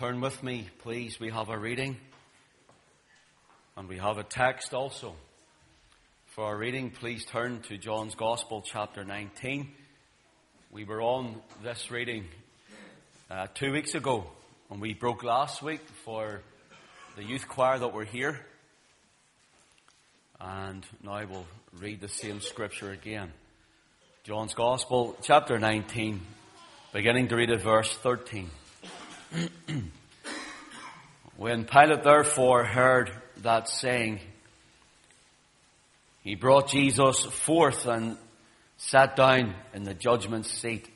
Turn with me, please. We have a reading and we have a text also. For our reading, please turn to John's Gospel, chapter 19. We were on this reading uh, two weeks ago and we broke last week for the youth choir that were here. And now we'll read the same scripture again. John's Gospel, chapter 19, beginning to read at verse 13. when Pilate therefore heard that saying, he brought Jesus forth and sat down in the judgment seat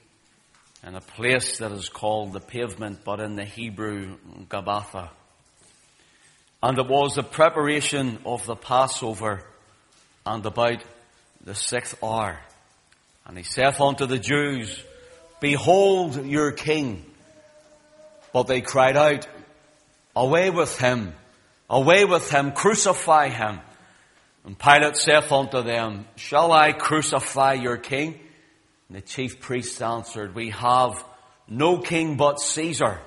in a place that is called the pavement, but in the Hebrew, Gabbatha. And it was the preparation of the Passover and about the sixth hour. And he saith unto the Jews, Behold your king. But they cried out, Away with him, away with him, crucify him. And Pilate saith unto them, Shall I crucify your king? And the chief priests answered, We have no king but Caesar.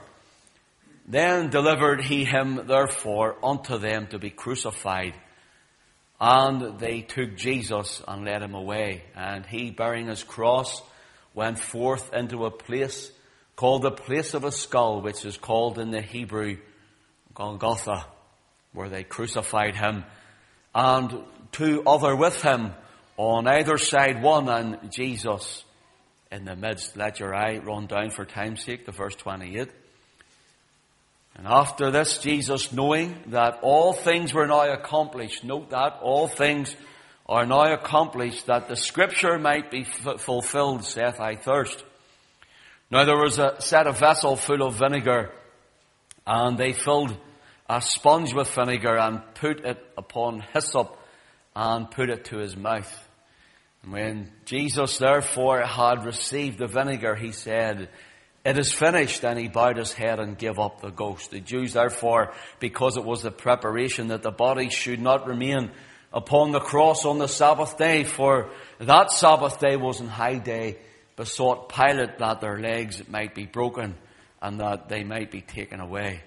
Then delivered he him therefore unto them to be crucified. And they took Jesus and led him away. And he, bearing his cross, went forth into a place called the place of a skull, which is called in the Hebrew Golgotha, where they crucified him, and two other with him on either side, one and Jesus in the midst. Let your eye run down for time's sake to verse 28. And after this, Jesus, knowing that all things were now accomplished, note that all things are now accomplished, that the scripture might be f- fulfilled, saith, I thirst. Now there was a set a vessel full of vinegar, and they filled a sponge with vinegar and put it upon hyssop and put it to his mouth. And when Jesus therefore had received the vinegar, he said, it is finished. And he bowed his head and gave up the ghost. The Jews therefore, because it was the preparation that the body should not remain upon the cross on the Sabbath day, for that Sabbath day was in high day, besought Pilate that their legs might be broken and that they might be taken away.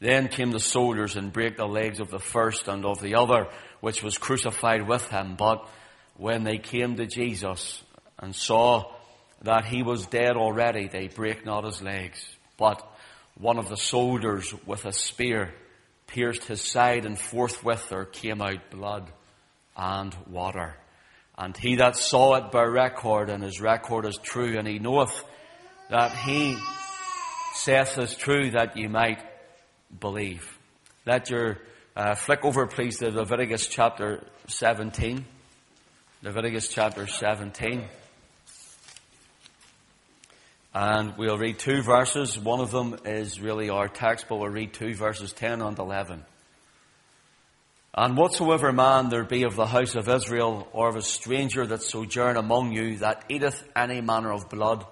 Then came the soldiers and brake the legs of the first and of the other, which was crucified with him. But when they came to Jesus and saw that he was dead already, they brake not his legs. But one of the soldiers with a spear pierced his side, and forthwith there came out blood and water. And he that saw it by record, and his record is true, and he knoweth that he saith is true, that ye might believe. Let your uh, flick over, please, to Leviticus chapter 17. Leviticus chapter 17. And we'll read two verses. One of them is really our text, but we'll read two verses 10 and 11. And whatsoever man there be of the house of Israel, or of a stranger that sojourn among you, that eateth any manner of blood,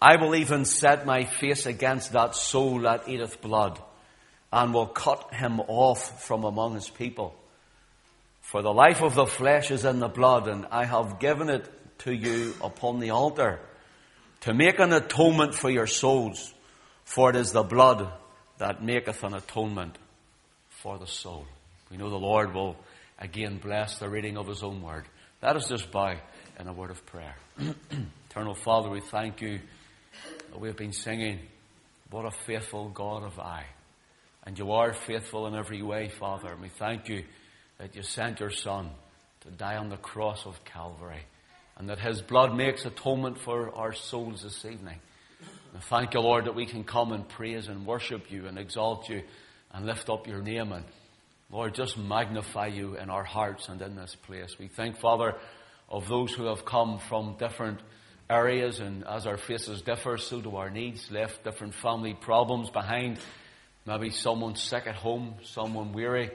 I will even set my face against that soul that eateth blood, and will cut him off from among his people. For the life of the flesh is in the blood, and I have given it to you upon the altar to make an atonement for your souls, for it is the blood that maketh an atonement for the soul. We know the Lord will again bless the reading of His own word. Let us just bow in a word of prayer. Eternal Father, we thank you that we have been singing, What a faithful God have I. And you are faithful in every way, Father. And we thank you that you sent your Son to die on the cross of Calvary and that His blood makes atonement for our souls this evening. And thank you, Lord, that we can come and praise and worship you and exalt you and lift up your name and Lord, just magnify you in our hearts and in this place. We thank, Father, of those who have come from different areas and as our faces differ, so do our needs, left different family problems behind. Maybe someone sick at home, someone weary.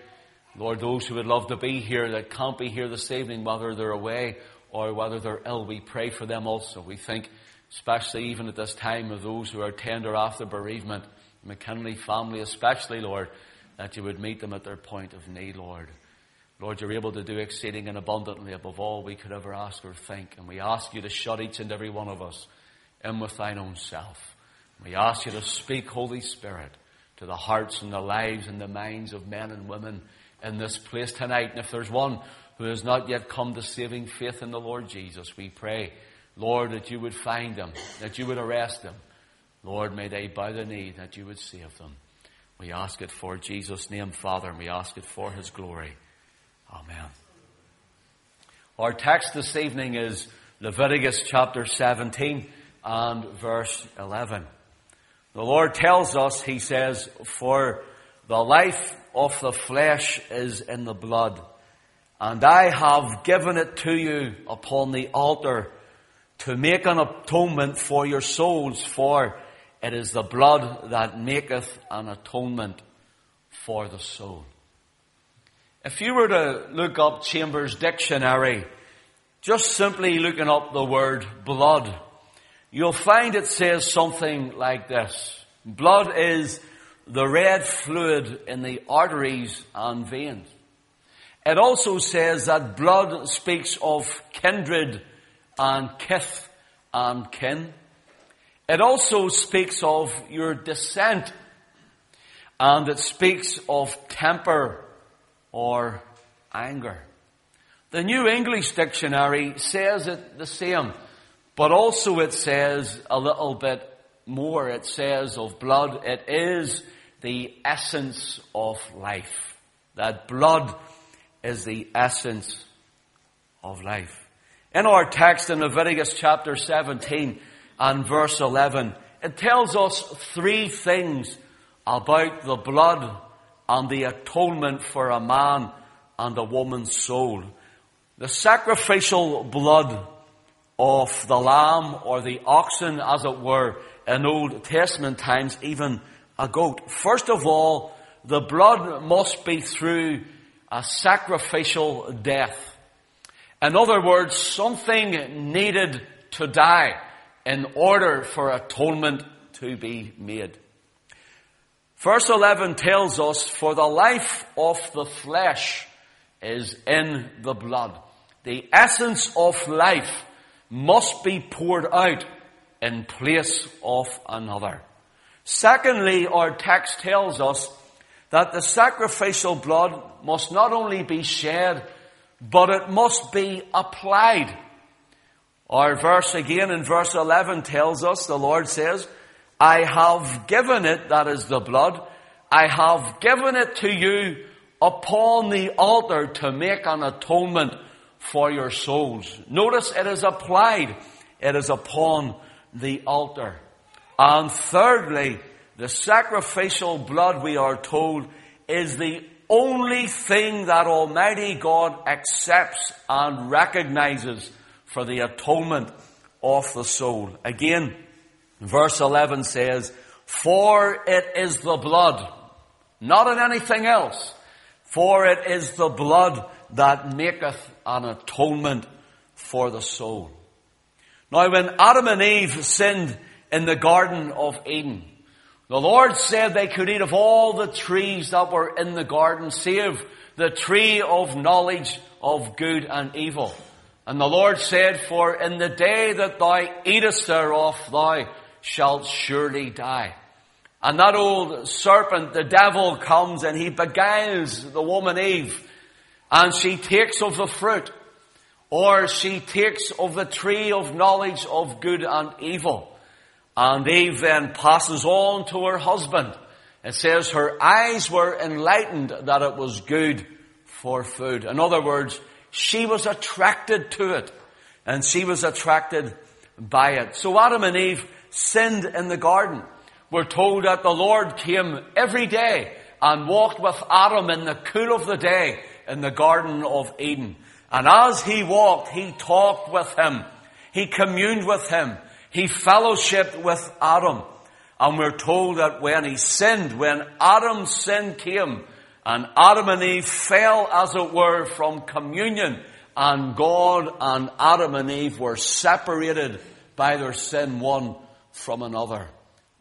Lord, those who would love to be here that can't be here this evening, whether they're away or whether they're ill, we pray for them also. We think, especially even at this time, of those who are tender after bereavement, McKinley family especially, Lord, that you would meet them at their point of need, Lord. Lord, you're able to do exceeding and abundantly above all we could ever ask or think. And we ask you to shut each and every one of us in with thine own self. We ask you to speak, Holy Spirit, to the hearts and the lives and the minds of men and women in this place tonight. And if there's one who has not yet come to saving faith in the Lord Jesus, we pray, Lord, that you would find them, that you would arrest them. Lord, may they bow the knee, that you would save them. We ask it for Jesus' name, Father, and we ask it for his glory. Amen. Our text this evening is Leviticus chapter 17 and verse 11. The Lord tells us, He says, for the life of the flesh is in the blood, and I have given it to you upon the altar to make an atonement for your souls, for it is the blood that maketh an atonement for the soul. If you were to look up Chambers Dictionary, just simply looking up the word blood, you'll find it says something like this. Blood is the red fluid in the arteries and veins. It also says that blood speaks of kindred and kith and kin. It also speaks of your descent and it speaks of temper or anger. The New English Dictionary says it the same, but also it says a little bit more. It says of blood, it is the essence of life. That blood is the essence of life. In our text in Leviticus chapter 17 and verse 11, it tells us three things about the blood and the atonement for a man and a woman's soul. The sacrificial blood of the lamb or the oxen, as it were, in Old Testament times, even a goat. First of all, the blood must be through a sacrificial death. In other words, something needed to die in order for atonement to be made. Verse 11 tells us, for the life of the flesh is in the blood. The essence of life must be poured out in place of another. Secondly, our text tells us that the sacrificial blood must not only be shed, but it must be applied. Our verse again in verse 11 tells us, the Lord says, I have given it, that is the blood, I have given it to you upon the altar to make an atonement for your souls. Notice it is applied. It is upon the altar. And thirdly, the sacrificial blood, we are told, is the only thing that Almighty God accepts and recognizes for the atonement of the soul. Again, verse 11 says, For it is the blood, not in anything else, for it is the blood that maketh an atonement for the soul. Now when Adam and Eve sinned in the Garden of Eden, the Lord said they could eat of all the trees that were in the garden, save the tree of knowledge of good and evil. And the Lord said, For in the day that thou eatest thereof, thou shalt surely die. And that old serpent, the devil, comes and he beguiles the woman Eve. And she takes of the fruit. Or she takes of the tree of knowledge of good and evil. And Eve then passes on to her husband. It says her eyes were enlightened that it was good for food. In other words, she was attracted to it. And she was attracted by it. So Adam and Eve sinned in the garden. We're told that the Lord came every day and walked with Adam in the cool of the day in the Garden of Eden. And as he walked, he talked with him. He communed with him. He fellowshiped with Adam. And we're told that when he sinned, when Adam's sin came, and Adam and Eve fell, as it were, from communion, and God and Adam and Eve were separated by their sin one from another.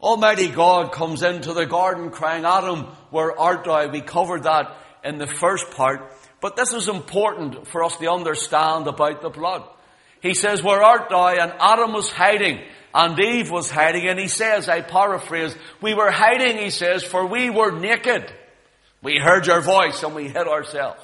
Almighty God comes into the garden crying, Adam, where art thou? We covered that in the first part. But this is important for us to understand about the blood. He says, Where art thou? And Adam was hiding. And Eve was hiding. And he says, I paraphrase, we were hiding, he says, for we were naked. We heard your voice and we hid ourselves.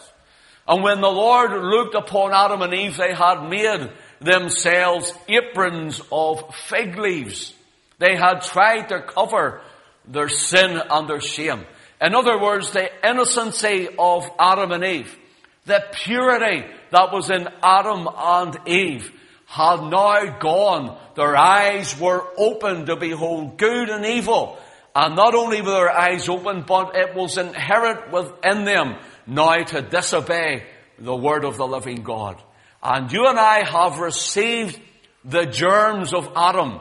And when the Lord looked upon Adam and Eve, they had made themselves aprons of fig leaves. They had tried to cover their sin and their shame. In other words, the innocency of Adam and Eve, the purity that was in Adam and Eve, had now gone. Their eyes were open to behold good and evil. And not only were their eyes open, but it was inherent within them now to disobey the word of the living God. And you and I have received the germs of Adam.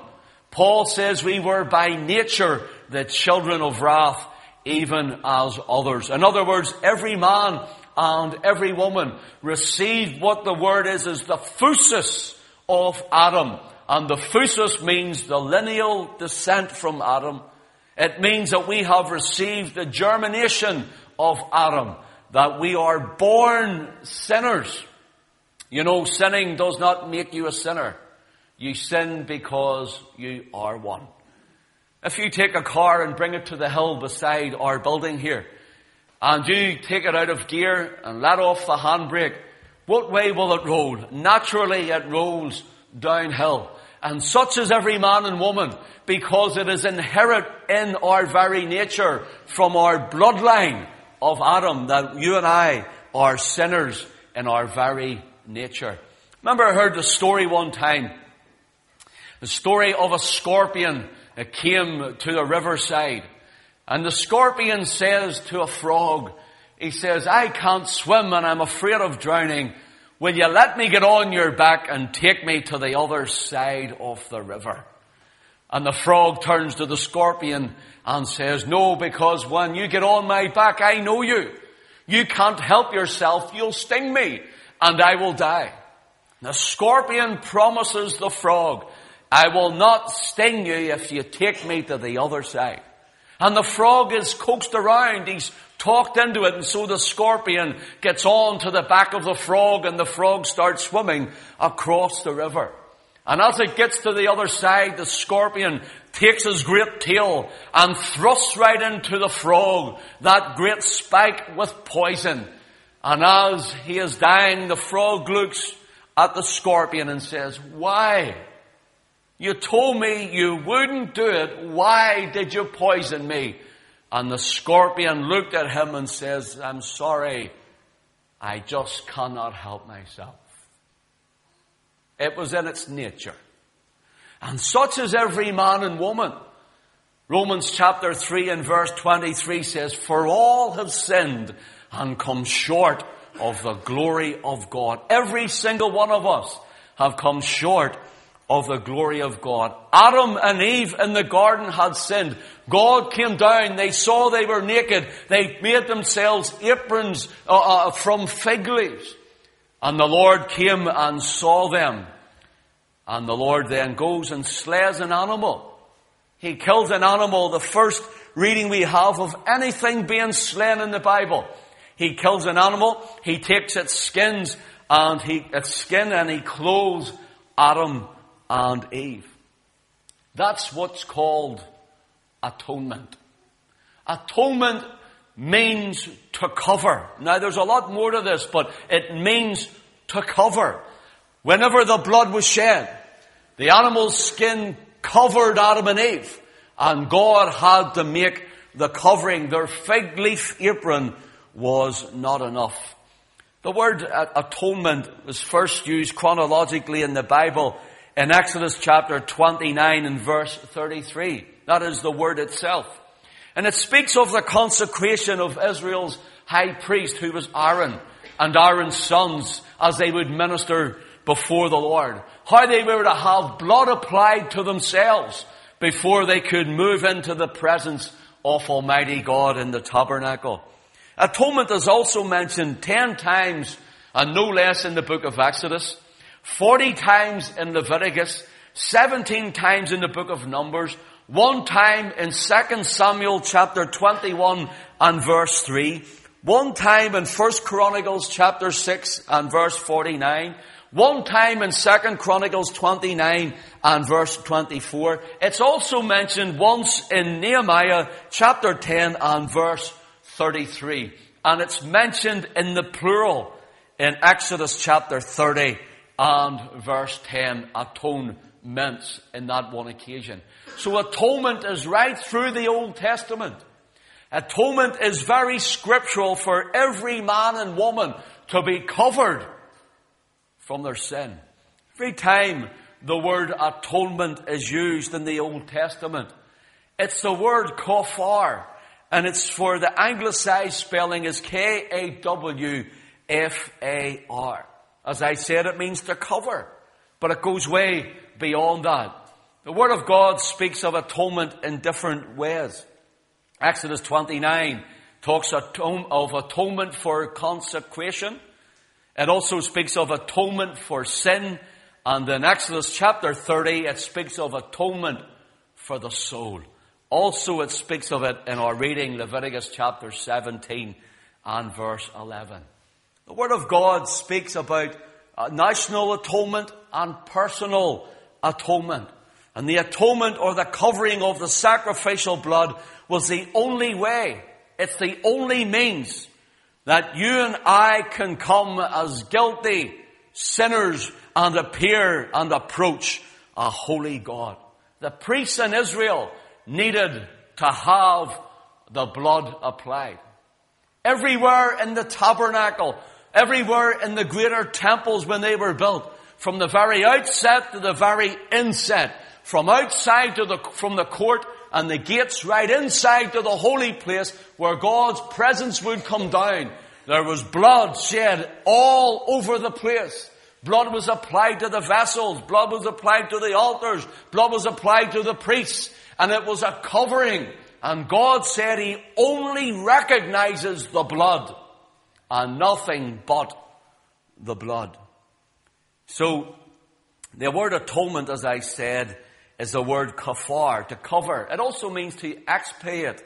Paul says we were by nature the children of wrath, even as others. In other words, every man and every woman received what the word is, as the phusis of Adam. And the phusis means the lineal descent from Adam. It means that we have received the germination of Adam, that we are born sinners. You know, sinning does not make you a sinner. You sin because you are one. If you take a car and bring it to the hill beside our building here, and you take it out of gear and let off the handbrake, what way will it roll? Naturally it rolls downhill. And such is every man and woman, because it is inherent in our very nature from our bloodline of Adam that you and I are sinners in our very nature. Remember I heard the story one time. The story of a scorpion that came to the riverside. And the scorpion says to a frog, he says, I can't swim and I'm afraid of drowning. Will you let me get on your back and take me to the other side of the river? And the frog turns to the scorpion and says, no, because when you get on my back, I know you. You can't help yourself. You'll sting me and I will die. The scorpion promises the frog, I will not sting you if you take me to the other side. And the frog is coaxed around. He's talked into it. And so the scorpion gets on to the back of the frog and the frog starts swimming across the river. And as it gets to the other side, the scorpion takes his great tail and thrusts right into the frog, that great spike with poison. And as he is dying, the frog looks at the scorpion and says, why? You told me you wouldn't do it. Why did you poison me? And the scorpion looked at him and says, I'm sorry. I just cannot help myself. It was in its nature. And such is every man and woman. Romans chapter 3 and verse 23 says, For all have sinned and come short of the glory of God. Every single one of us have come short of the glory of God. Adam and Eve in the garden had sinned. God came down. They saw they were naked. They made themselves aprons uh, uh, from fig leaves. And the Lord came and saw them. And the Lord then goes and slays an animal. He kills an animal, the first reading we have of anything being slain in the Bible. He kills an animal, he takes its skins and he, its skin and he clothes Adam and Eve. That's what's called atonement. Atonement means to cover. Now there's a lot more to this, but it means to cover. Whenever the blood was shed, the animal's skin covered Adam and Eve, and God had to make the covering. Their fig leaf apron was not enough. The word atonement was first used chronologically in the Bible in Exodus chapter 29 and verse 33. That is the word itself. And it speaks of the consecration of Israel's high priest who was Aaron and Aaron's sons as they would minister before the Lord. How they were to have blood applied to themselves before they could move into the presence of Almighty God in the tabernacle. Atonement is also mentioned ten times and no less in the book of Exodus, 40 times in Leviticus, 17 times in the book of Numbers, one time in 2 Samuel chapter 21 and verse 3, one time in 1 Chronicles chapter 6 and verse 49, One time in 2 Chronicles 29 and verse 24. It's also mentioned once in Nehemiah chapter 10 and verse 33. And it's mentioned in the plural in Exodus chapter 30 and verse 10, atonements in that one occasion. So atonement is right through the Old Testament. Atonement is very scriptural for every man and woman to be covered from their sin. Every time the word atonement is used in the Old Testament, it's the word kafar, and it's for the anglicized spelling is K-A-W-F-A-R. As I said, it means to cover, but it goes way beyond that. The Word of God speaks of atonement in different ways. Exodus 29 talks of atonement for consecration. It also speaks of atonement for sin. And in Exodus chapter 30, it speaks of atonement for the soul. Also, it speaks of it in our reading, Leviticus chapter 17 and verse 11. The Word of God speaks about uh, national atonement and personal atonement. And the atonement or the covering of the sacrificial blood was the only way, it's the only means that you and I can come as guilty sinners and appear and approach a holy God. The priests in Israel needed to have the blood applied. Everywhere in the tabernacle, everywhere in the greater temples when they were built, from the very outset to the very inset, from outside to the, from the court and the gates right inside to the holy place where God's presence would come down. There was blood shed all over the place. Blood was applied to the vessels. Blood was applied to the altars. Blood was applied to the priests. And it was a covering. And God said He only recognizes the blood and nothing but the blood. So, the word atonement, as I said, is the word kafar, to cover. It also means to expiate.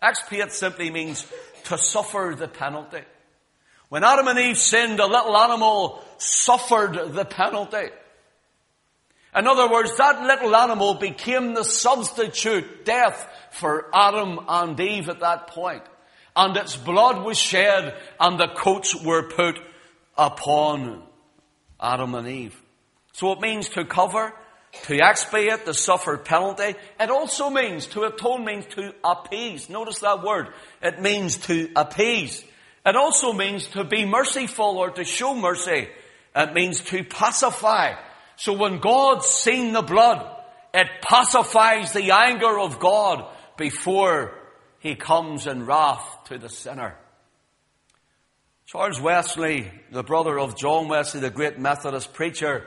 Expiate simply means to suffer the penalty. When Adam and Eve sinned, a little animal suffered the penalty. In other words, that little animal became the substitute death for Adam and Eve at that point. And its blood was shed and the coats were put upon Adam and Eve. So it means to cover, to expiate the suffered penalty. It also means, to atone means to appease. Notice that word. It means to appease. It also means to be merciful or to show mercy. It means to pacify. So when God's seen the blood, it pacifies the anger of God before he comes in wrath to the sinner. Charles Wesley, the brother of John Wesley, the great Methodist preacher,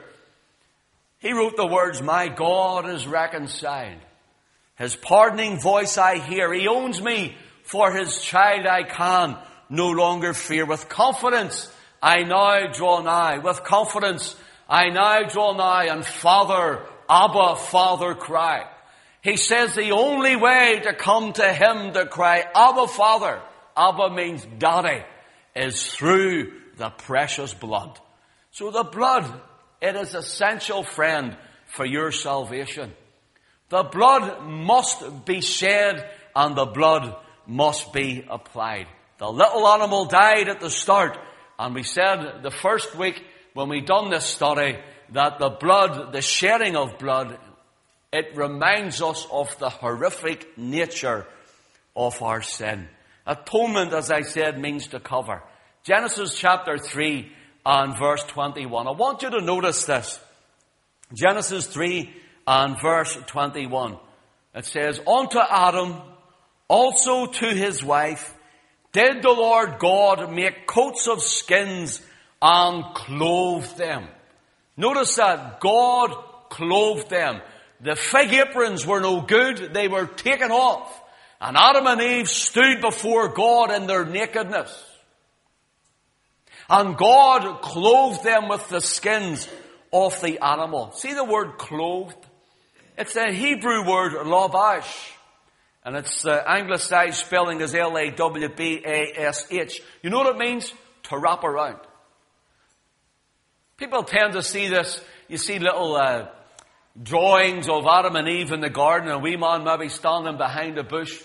he wrote the words, My God is reconciled. His pardoning voice I hear. He owns me for his child I can no longer fear. With confidence I now draw nigh. With confidence I now draw nigh and Father, Abba, Father cry. He says the only way to come to Him to cry, Abba, Father, Abba means Daddy, is through the precious blood. So the blood, it is essential friend for your salvation. The blood must be shed and the blood must be applied. The little animal died at the start and we said the first week when we done this study that the blood, the shedding of blood, it reminds us of the horrific nature of our sin. Atonement, as I said, means to cover. Genesis chapter 3 and verse 21. I want you to notice this. Genesis 3 and verse 21. It says, Unto Adam, also to his wife, did the Lord God make coats of skins and clothe them. Notice that God clothed them. The fig aprons were no good. They were taken off. And Adam and Eve stood before God in their nakedness. And God clothed them with the skins of the animal. See the word clothed? It's a Hebrew word, labash. And its uh, anglicized spelling is L-A-W-B-A-S-H. You know what it means? To wrap around. People tend to see this, you see little uh, drawings of Adam and Eve in the garden, a wee man maybe standing behind a bush,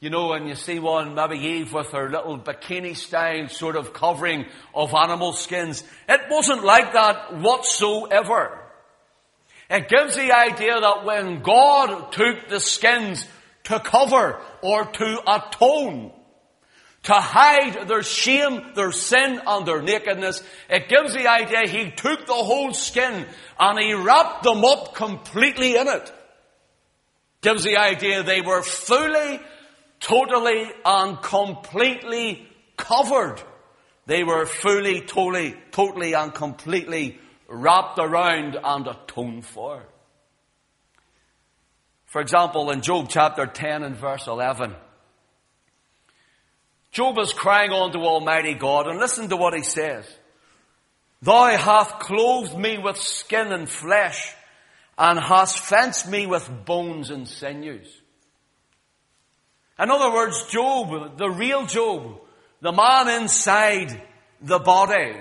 you know, and you see one, maybe Eve with her little bikini style sort of covering of animal skins. It wasn't like that whatsoever. It gives the idea that when God took the skins to cover or to atone to hide their shame, their sin, and their nakedness. It gives the idea he took the whole skin and he wrapped them up completely in it. Gives the idea they were fully, totally, and completely covered. They were fully, totally, totally, and completely wrapped around and atoned for. For example, in Job chapter 10 and verse 11, Job is crying on to Almighty God, and listen to what he says. Thou hast clothed me with skin and flesh, and hast fenced me with bones and sinews. In other words, Job, the real Job, the man inside the body,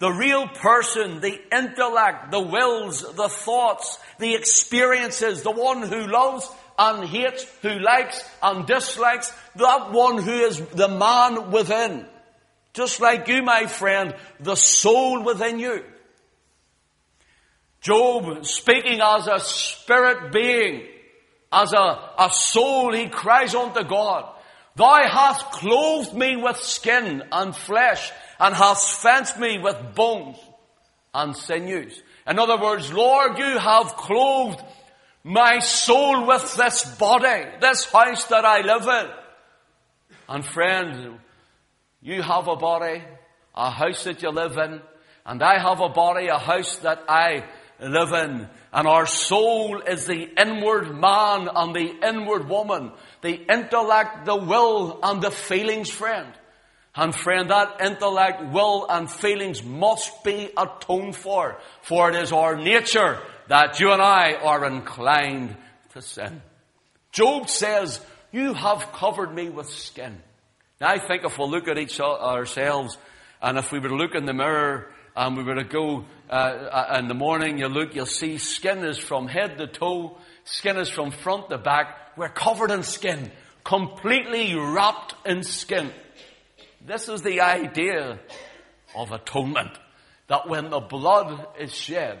the real person, the intellect, the wills, the thoughts, the experiences, the one who loves and hates, who likes and dislikes, that one who is the man within. Just like you, my friend, the soul within you. Job, speaking as a spirit being, as a, a soul, he cries unto God, Thou hast clothed me with skin and flesh, and hast fenced me with bones and sinews. In other words, Lord, you have clothed my soul with this body, this house that I live in. And friend, you have a body, a house that you live in, and I have a body, a house that I live in. And our soul is the inward man and the inward woman, the intellect, the will, and the feelings, friend. And friend, that intellect, will, and feelings must be atoned for, for it is our nature that you and I are inclined to sin. Job says, you have covered me with skin. Now I think if we look at each ourselves, and if we were to look in the mirror, and we were to go uh, uh, in the morning, you look, you'll see skin is from head to toe, skin is from front to back. We're covered in skin, completely wrapped in skin. This is the idea of atonement. That when the blood is shed,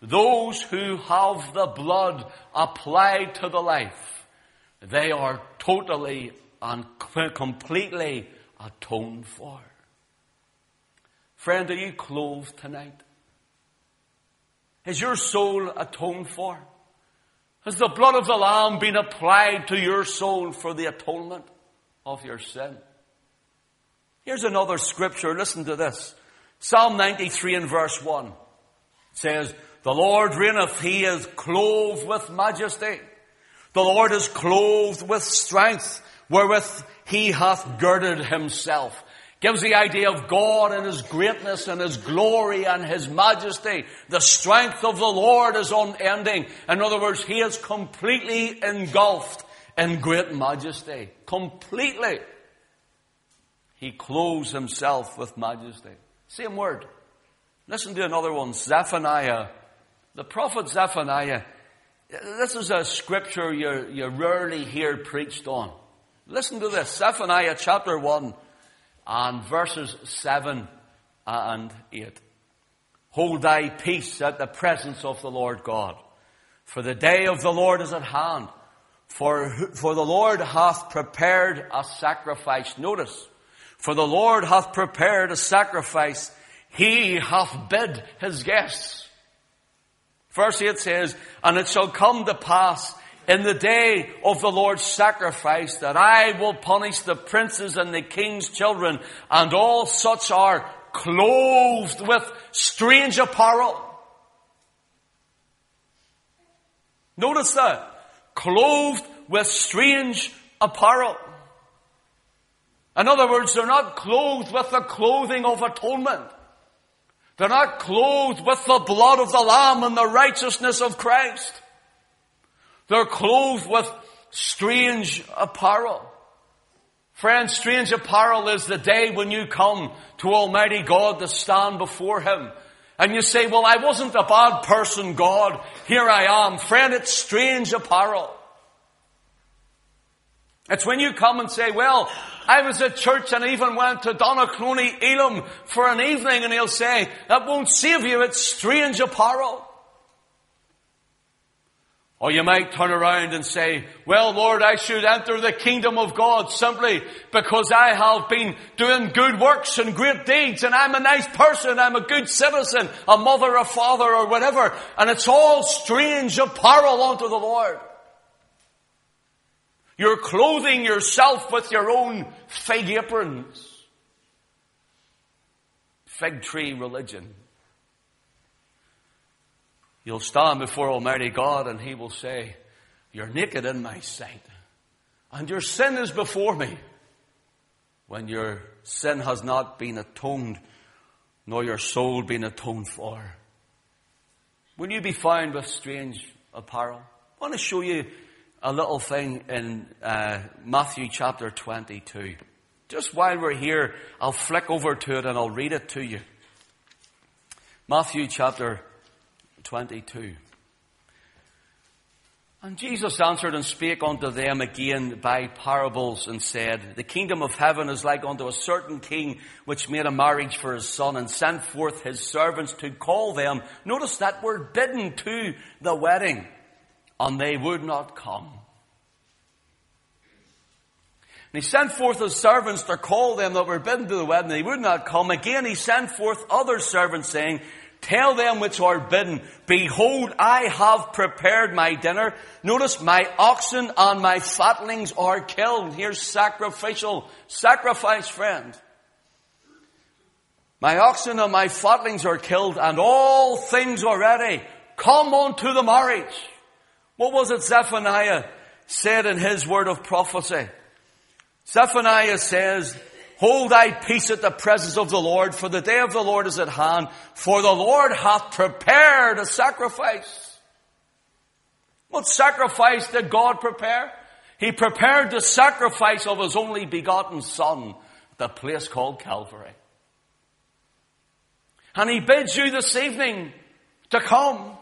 those who have the blood applied to the life, they are totally and completely atoned for. Friend, are you clothed tonight? Is your soul atoned for? Has the blood of the Lamb been applied to your soul for the atonement of your sin? Here's another scripture. Listen to this. Psalm 93 and verse 1 says, the Lord reigneth, he is clothed with majesty. The Lord is clothed with strength, wherewith he hath girded himself. Gives the idea of God and His greatness and His glory and His majesty. The strength of the Lord is unending. In other words, He is completely engulfed in great majesty. Completely. He clothes Himself with majesty. Same word. Listen to another one. Zephaniah the prophet Zephaniah, this is a scripture you, you rarely hear preached on. Listen to this. Zephaniah chapter 1 and verses 7 and 8. Hold thy peace at the presence of the Lord God. For the day of the Lord is at hand. For, for the Lord hath prepared a sacrifice. Notice. For the Lord hath prepared a sacrifice. He hath bid his guests. Verse 8 says, And it shall come to pass in the day of the Lord's sacrifice that I will punish the princes and the king's children and all such are clothed with strange apparel. Notice that. Clothed with strange apparel. In other words, they're not clothed with the clothing of atonement. They're not clothed with the blood of the Lamb and the righteousness of Christ. They're clothed with strange apparel. Friends, strange apparel is the day when you come to Almighty God to stand before Him. And you say, well, I wasn't a bad person, God. Here I am. Friend, it's strange apparel. It's when you come and say, well, I was at church and even went to Donaghcloney, Elim for an evening and he'll say, that won't save you, it's strange apparel. Or you might turn around and say, well Lord, I should enter the kingdom of God simply because I have been doing good works and great deeds and I'm a nice person, I'm a good citizen, a mother, a father or whatever. And it's all strange apparel unto the Lord. You're clothing yourself with your own fig aprons. Fig tree religion. You'll stand before Almighty God and He will say, You're naked in my sight, and your sin is before me. When your sin has not been atoned, nor your soul been atoned for. Will you be found with strange apparel? I want to show you a little thing in uh, Matthew chapter 22. Just while we're here, I'll flick over to it and I'll read it to you. Matthew chapter 22. And Jesus answered and spake unto them again by parables and said, The kingdom of heaven is like unto a certain king which made a marriage for his son and sent forth his servants to call them. Notice that word bidden to the wedding and they would not come. And he sent forth his servants to call them that were bidden to the wedding, and they would not come. Again he sent forth other servants saying, Tell them which are bidden, Behold, I have prepared my dinner. Notice my oxen and my fatlings are killed. Here's sacrificial sacrifice, friend. My oxen and my fatlings are killed and all things are ready. Come unto the marriage. What was it Zephaniah said in his word of prophecy? Zephaniah says, Hold thy peace at the presence of the Lord, for the day of the Lord is at hand, for the Lord hath prepared a sacrifice. What sacrifice did God prepare? He prepared the sacrifice of his only begotten Son, at the place called Calvary. And he bids you this evening to come.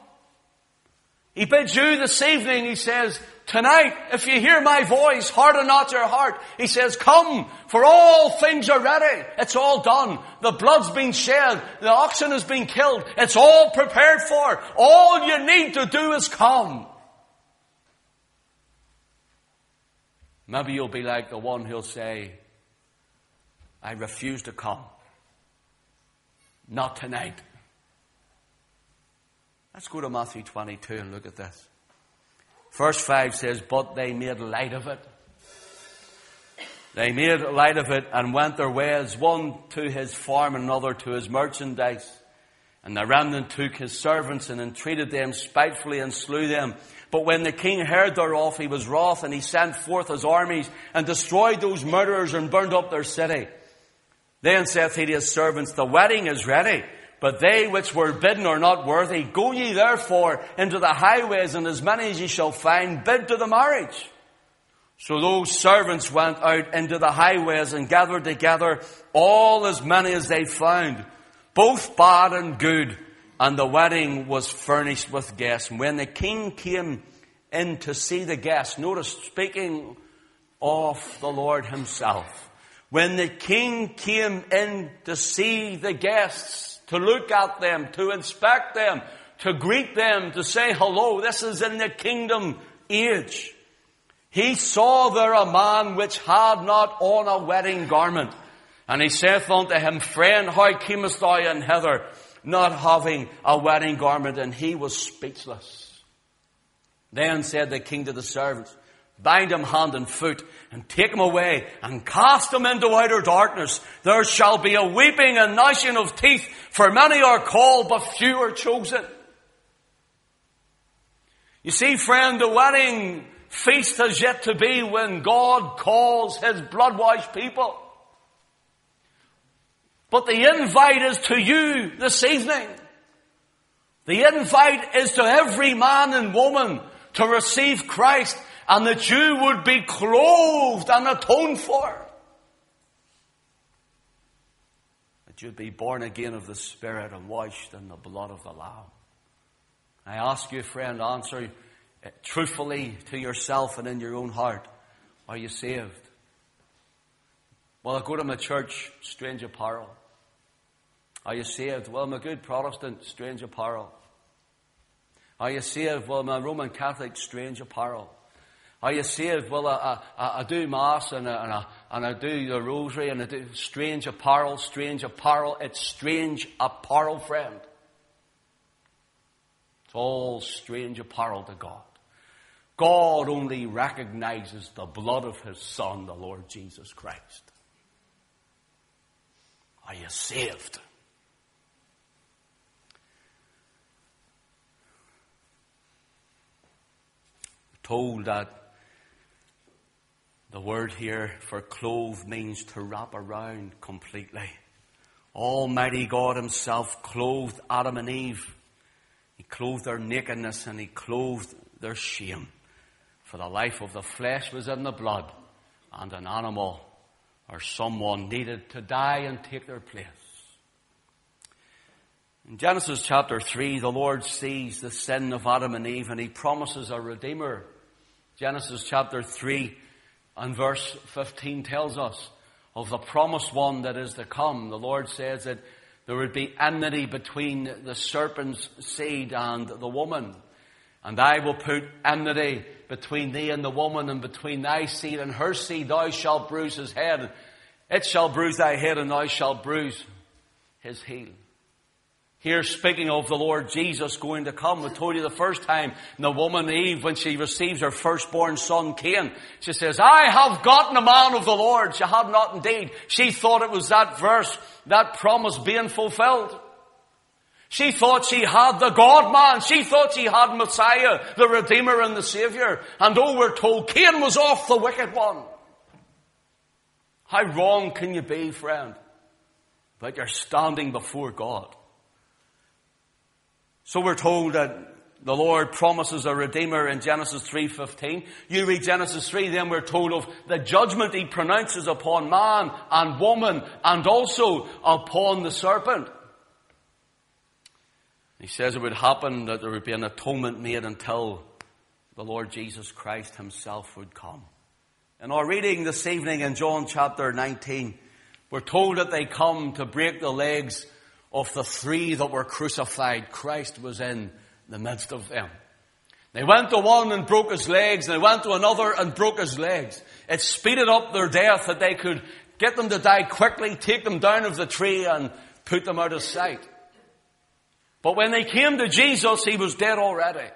He bids you this evening, he says, Tonight, if you hear my voice, harden not your heart. He says, come, for all things are ready. It's all done. The blood's been shed. The oxen has been killed. It's all prepared for. All you need to do is come. Maybe you'll be like the one who'll say, I refuse to come. Not tonight. Let's go to Matthew 22 and look at this. Verse 5 says, But they made light of it. They made light of it and went their ways, one to his farm another to his merchandise. And the remnant took his servants and entreated them spitefully and slew them. But when the king heard thereof, he was wroth and he sent forth his armies and destroyed those murderers and burned up their city. Then saith he to his servants, The wedding is ready, but they which were bidden are not worthy. Go ye therefore into the highways, and as many as ye shall find, bid to the marriage. So those servants went out into the highways and gathered together all as many as they found, both bad and good, and the wedding was furnished with guests. And when the king came in to see the guests, notice speaking of the Lord himself, when the king came in to see the guests, to look at them, to inspect them, to greet them, to say hello. This is in the kingdom age. He saw there a man which had not on a wedding garment. And he saith unto him, Friend, how camest thou in hither, not having a wedding garment? And he was speechless. Then said the king to the servants, bind him hand and foot, and take him away, and cast him into outer darkness. There shall be a weeping and gnashing of teeth, for many are called, but few are chosen. You see, friend, the wedding feast has yet to be when God calls His blood-washed people. But the invite is to you this evening. The invite is to every man and woman to receive Christ and that you would be clothed and atoned for. that you'd be born again of the Spirit and washed in the blood of the Lamb. I ask you, friend, answer truthfully to yourself and in your own heart. Are you saved? Well, I go to my church, strange apparel. Are you saved? Well, I'm a good Protestant, strange apparel. Are you saved? Well, I'm a Roman Catholic, strange apparel. Are you saved? Well, I, I, I do Mass and I, and, I, and I do the Rosary and I do strange apparel, strange apparel. It's strange apparel, friend. It's all strange apparel to God. God only recognizes the blood of His Son, the Lord Jesus Christ. Are you saved? told that the word here for clothe means to wrap around completely. Almighty God Himself clothed Adam and Eve. He clothed their nakedness and He clothed their shame. For the life of the flesh was in the blood, and an animal or someone needed to die and take their place. In Genesis chapter 3, the Lord sees the sin of Adam and Eve and He promises a Redeemer. Genesis chapter 3 and verse 15 tells us of the promised one that is to come. The Lord says that there would be enmity between the serpent's seed and the woman. And I will put enmity between thee and the woman, and between thy seed and her seed, thou shalt bruise his head. It shall bruise thy head, and thou shalt bruise his heel. Here, speaking of the Lord Jesus going to come, I told you the first time, the woman Eve, when she receives her firstborn son Cain, she says, I have gotten a man of the Lord. She had not indeed. She thought it was that verse, that promise being fulfilled. She thought she had the God man. She thought she had Messiah, the Redeemer and the Savior. And oh, we're told Cain was off the wicked one. How wrong can you be, friend? But you're standing before God. So we're told that the Lord promises a Redeemer in Genesis 3.15. You read Genesis 3, then we're told of the judgment He pronounces upon man and woman and also upon the serpent. He says it would happen that there would be an atonement made until the Lord Jesus Christ himself would come. In our reading this evening in John chapter 19, we're told that they come to break the legs of the three that were crucified. Christ was in the midst of them. They went to one and broke his legs, and they went to another and broke his legs. It speeded up their death that they could get them to die quickly, take them down of the tree, and put them out of sight. But when they came to Jesus, he was dead already.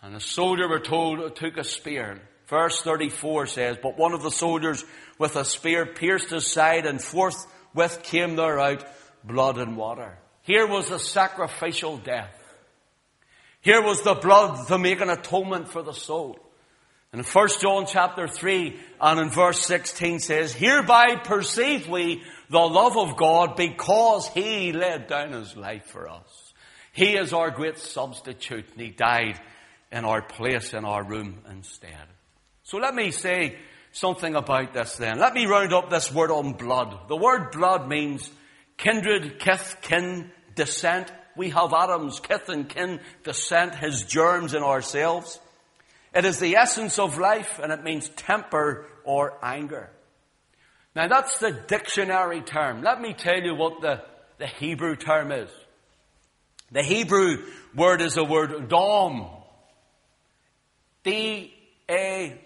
And the soldier, were told, took a spear. Verse 34 says, But one of the soldiers with a spear pierced his side, and forthwith came there out blood and water. Here was the sacrificial death. Here was the blood to make an atonement for the soul. And in 1 John chapter 3 and in verse 16 says, Hereby perceive we the love of God because He laid down His life for us. He is our great substitute and He died in our place, in our room instead. So let me say something about this then. Let me round up this word on blood. The word blood means kindred, kith, kin, descent. We have Adam's kith and kin, descent, his germs in ourselves. It is the essence of life and it means temper or anger. Now that's the dictionary term. Let me tell you what the, the Hebrew term is. The Hebrew word is the word dom. D-A-W-M.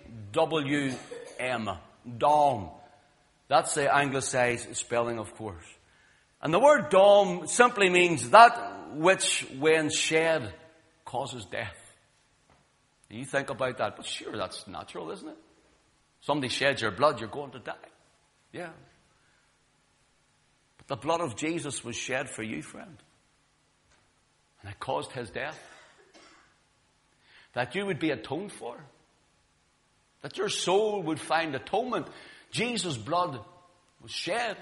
Dom. That's the anglicized spelling, of course. And the word dom simply means that which, when shed, causes death. You think about that, but sure, that's natural, isn't it? Somebody sheds your blood, you're going to die. Yeah. But the blood of Jesus was shed for you, friend. And it caused his death. That you would be atoned for. That your soul would find atonement. Jesus' blood was shed,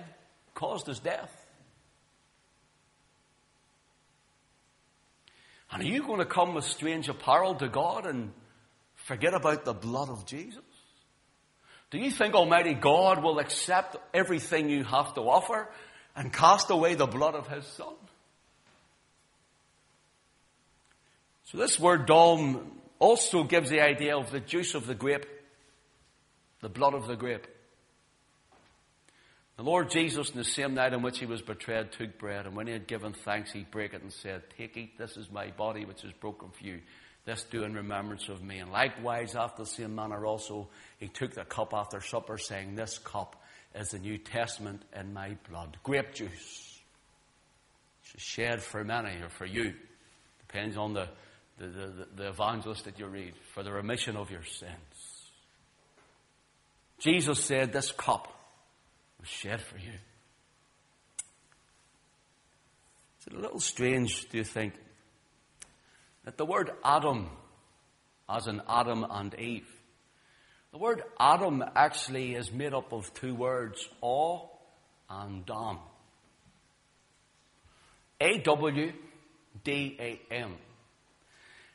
caused his death. And are you going to come with strange apparel to God and forget about the blood of Jesus? Do you think Almighty God will accept everything you have to offer and cast away the blood of his son. So this word dom also gives the idea of the juice of the grape, the blood of the grape. The Lord Jesus, in the same night in which he was betrayed, took bread, and when he had given thanks, he brake it and said, Take, eat, this is my body which is broken for you. This do in remembrance of me. And likewise, after the same manner also, he took the cup after supper, saying, This cup is the New Testament in my blood. Grape juice. It's shed for many or for you. Depends on the, the, the, the evangelist that you read, for the remission of your sins. Jesus said, This cup was shed for you. It's a little strange, do you think, that the word Adam, as in Adam and Eve, the word Adam actually is made up of two words, aw and dam. A-W-D-A-M.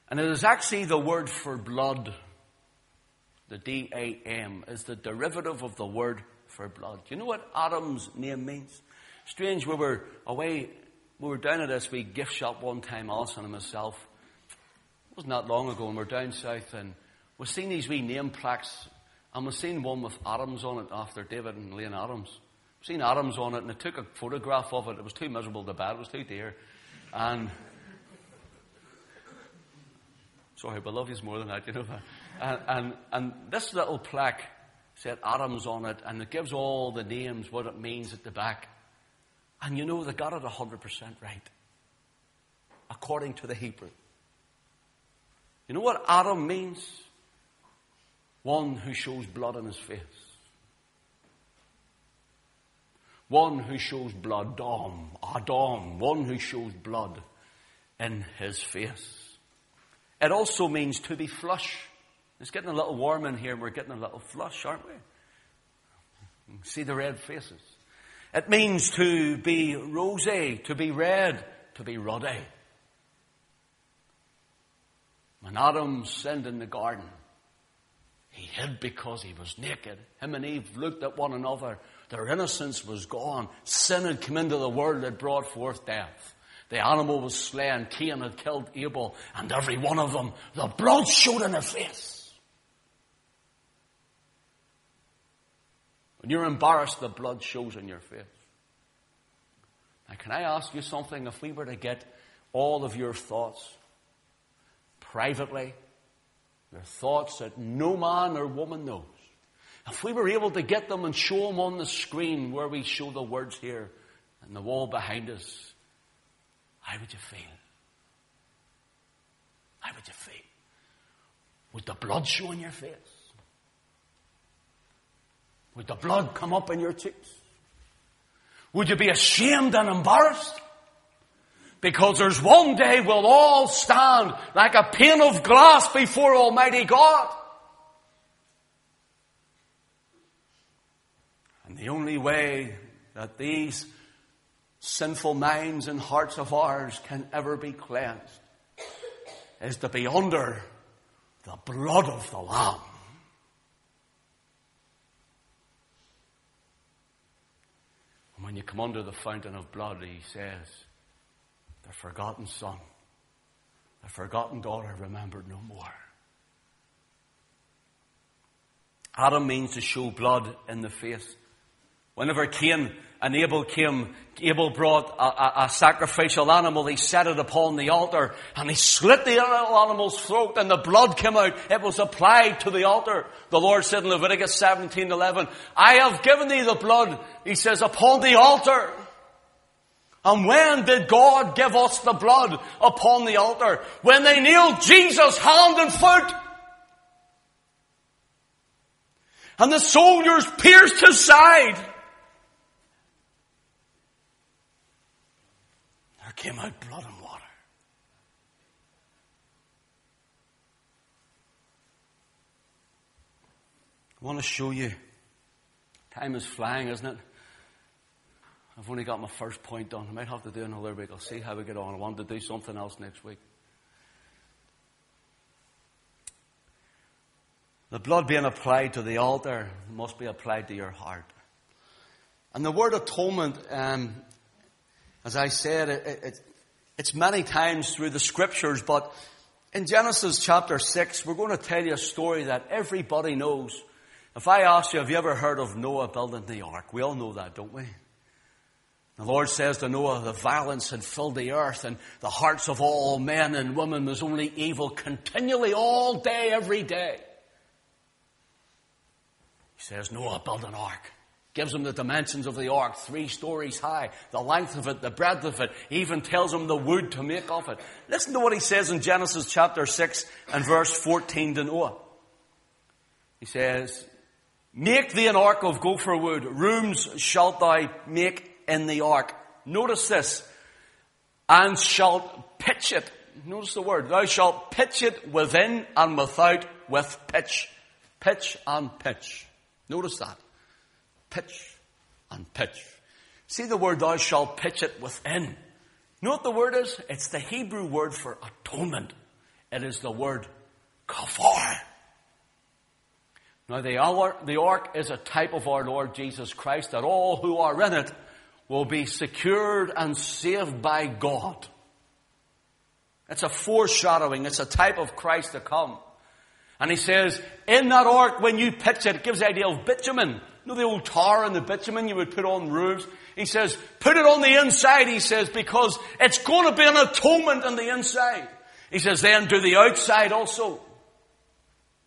And it is actually the word for blood. The D-A-M is the derivative of the word for blood. Do you know what Adam's name means? Strange, we were away, we were down at this wee gift shop one time, Alison and myself. It wasn't that long ago, and we're down south, and we've seen these wee name plaques, and we've seen one with Adams on it after David and Lane Adams. We've seen Adams on it, and I took a photograph of it. It was too miserable to buy, it was too dear. And sorry, but love you more than that, you know that. And, and, and this little plaque said Adams on it, and it gives all the names, what it means at the back. And you know, they got it 100% right. According to the Hebrew. You know what Adam means? One who shows blood on his face. One who shows blood, Dom, Adam, one who shows blood in his face. It also means to be flush. It's getting a little warm in here and we're getting a little flush, aren't we? See the red faces. It means to be rosy, to be red, to be ruddy. When Adam sinned in the garden, he hid because he was naked. Him and Eve looked at one another. Their innocence was gone. Sin had come into the world that brought forth death. The animal was slain. Cain had killed Abel. And every one of them, the blood showed in their face. When you're embarrassed, the blood shows in your face. Now, can I ask you something? If we were to get all of your thoughts privately, your thoughts that no man or woman knows, if we were able to get them and show them on the screen where we show the words here and the wall behind us, how would you feel? How would you feel? Would the blood show in your face? Would the blood come up in your cheeks? Would you be ashamed and embarrassed? Because there's one day we'll all stand like a pane of glass before Almighty God. And the only way that these sinful minds and hearts of ours can ever be cleansed is to be under the blood of the Lamb. When you come under the fountain of blood, he says, the forgotten son, the forgotten daughter remembered no more. Adam means to show blood in the face. Whenever Cain and Abel came, Abel brought a, a, a, sacrificial animal. He set it upon the altar and he slit the animal's throat and the blood came out. It was applied to the altar. The Lord said in Leviticus 17, 11, I have given thee the blood, he says, upon the altar. And when did God give us the blood upon the altar? When they nailed Jesus hand and foot. And the soldiers pierced his side. Came out blood and water. I want to show you. Time is flying, isn't it? I've only got my first point done. I might have to do another week. I'll see how we get on. I want to do something else next week. The blood being applied to the altar must be applied to your heart. And the word atonement, um, as I said, it, it, it's many times through the scriptures, but in Genesis chapter 6, we're going to tell you a story that everybody knows. If I ask you, have you ever heard of Noah building the ark? We all know that, don't we? The Lord says to Noah, the violence had filled the earth and the hearts of all men and women was only evil continually all day, every day. He says, Noah, build an ark. Gives him the dimensions of the ark, three stories high, the length of it, the breadth of it, he even tells him the wood to make of it. Listen to what he says in Genesis chapter 6 and verse 14 to Noah. He says, Make thee an ark of gopher wood, rooms shalt thou make in the ark. Notice this. And shalt pitch it. Notice the word. Thou shalt pitch it within and without with pitch. Pitch and pitch. Notice that. Pitch and pitch. See the word thou shalt pitch it within. You know what the word is? It's the Hebrew word for atonement. It is the word kafar. Now the ark, the ark is a type of our Lord Jesus Christ that all who are in it will be secured and saved by God. It's a foreshadowing. It's a type of Christ to come. And he says, in that ark, when you pitch it, it gives the idea of bitumen. You know the old tar and the bitumen you would put on roofs? He says, put it on the inside, he says, because it's going to be an atonement on the inside. He says, then do the outside also.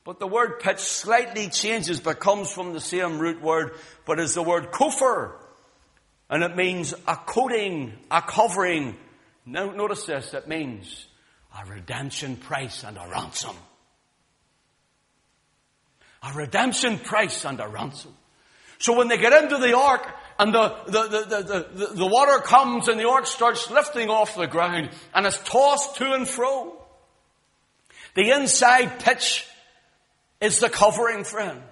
But the word pitch slightly changes, but comes from the same root word, but is the word kofar. And it means a coating, a covering. Now, notice this, it means a redemption price and a ransom. A redemption price and a ransom. So when they get into the ark and the, the, the, the, the, water comes and the ark starts lifting off the ground and is tossed to and fro, the inside pitch is the covering, friend.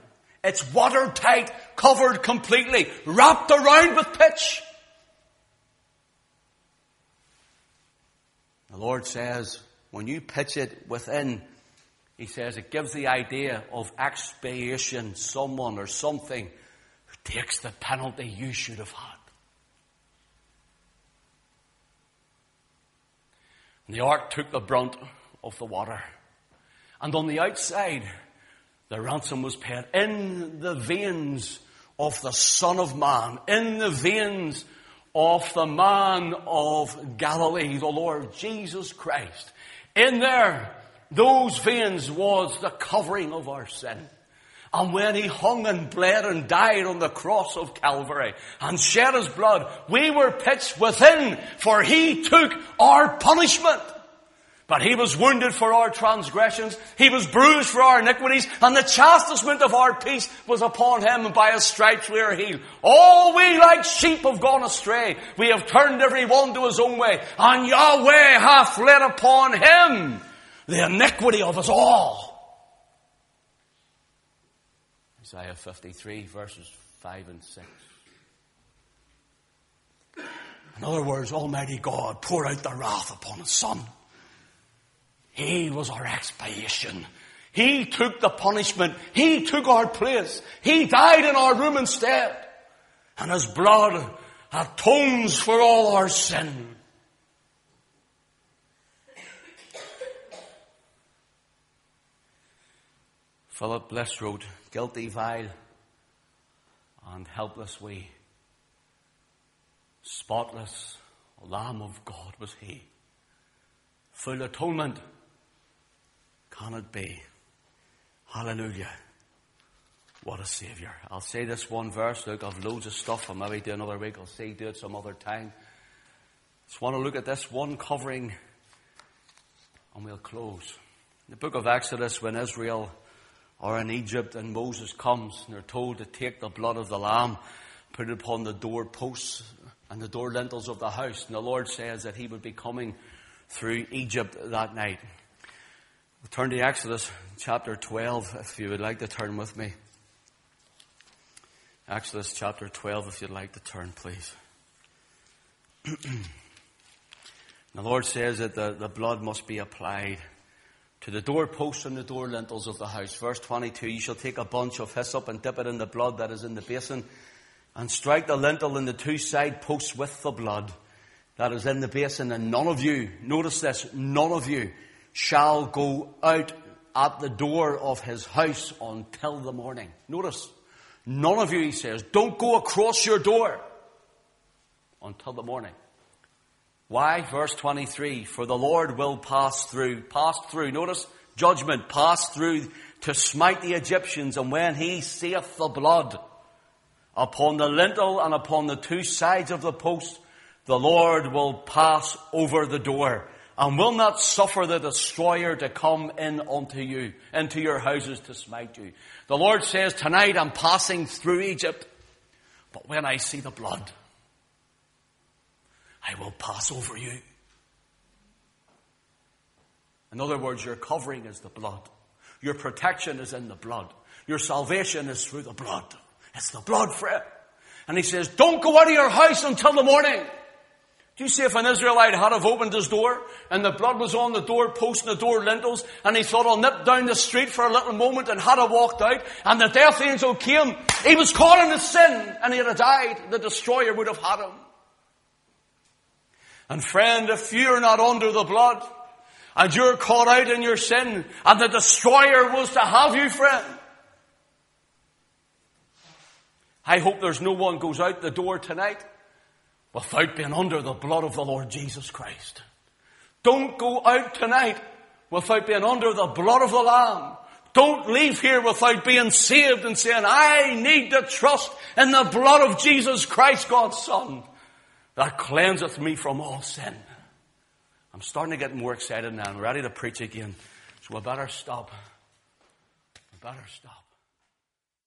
It's watertight, covered completely, wrapped around with pitch. The Lord says, when you pitch it within, He says it gives the idea of expiation, someone or something takes the penalty you should have had. And the ark took the brunt of the water. And on the outside, the ransom was paid in the veins of the Son of Man, in the veins of the man of Galilee, the Lord Jesus Christ. In there, those veins was the covering of our sin. And when he hung and bled and died on the cross of Calvary and shed his blood, we were pitched within, for he took our punishment. But he was wounded for our transgressions. He was bruised for our iniquities. And the chastisement of our peace was upon him. And by his stripes we are healed. All we like sheep have gone astray. We have turned every one to his own way. And Yahweh hath laid upon him the iniquity of us all. Isaiah 53 verses 5 and 6. In other words, Almighty God poured out the wrath upon his son he was our expiation. He took the punishment. He took our place. He died in our room instead. And his blood atones for all our sin. Philip Bliss wrote, guilty, vile, and helpless we. Spotless Lamb of God was he. Full atonement can it be? Hallelujah. What a Savior. I'll say this one verse. Look, I've loads of stuff. I'll maybe do another week. I'll say do it some other time. Just want to look at this one covering and we'll close. In the book of Exodus, when Israel are in Egypt and Moses comes and they're told to take the blood of the lamb, put it upon the doorposts and the door lintels of the house. And the Lord says that he would be coming through Egypt that night. We'll turn to Exodus chapter 12, if you would like to turn with me. Exodus chapter 12, if you'd like to turn, please. the Lord says that the, the blood must be applied to the doorposts and the door lintels of the house. Verse 22, you shall take a bunch of hyssop and dip it in the blood that is in the basin. and strike the lintel and the two side posts with the blood that is in the basin, and none of you, notice this, none of you shall go out at the door of his house until the morning. Notice, none of you, he says, don't go across your door until the morning. Why? Verse 23, for the Lord will pass through, pass through, notice, judgment, pass through to smite the Egyptians, and when he seeth the blood upon the lintel and upon the two sides of the post, the Lord will pass over the door and will not suffer the destroyer to come in unto you, into your houses to smite you. The Lord says, tonight I'm passing through Egypt, but when I see the blood, I will pass over you. In other words, your covering is the blood. Your protection is in the blood. Your salvation is through the blood. It's the blood, friend. And he says, don't go out of your house until the morning. Do you see if an Israelite had have opened his door and the blood was on the door post and the door lintels and he thought I'll nip down the street for a little moment and had have walked out and the death angel came, he was caught in his sin and he'd have died. The destroyer would have had him. And friend, if you're not under the blood and you're caught out in your sin and the destroyer was to have you, friend, I hope there's no one goes out the door tonight without being under the blood of the Lord Jesus Christ. Don't go out tonight without being under the blood of the Lamb. Don't leave here without being saved and saying, I need to trust in the blood of Jesus Christ, God's Son, that cleanseth me from all sin. I'm starting to get more excited now. I'm ready to preach again. So I better stop. I better stop.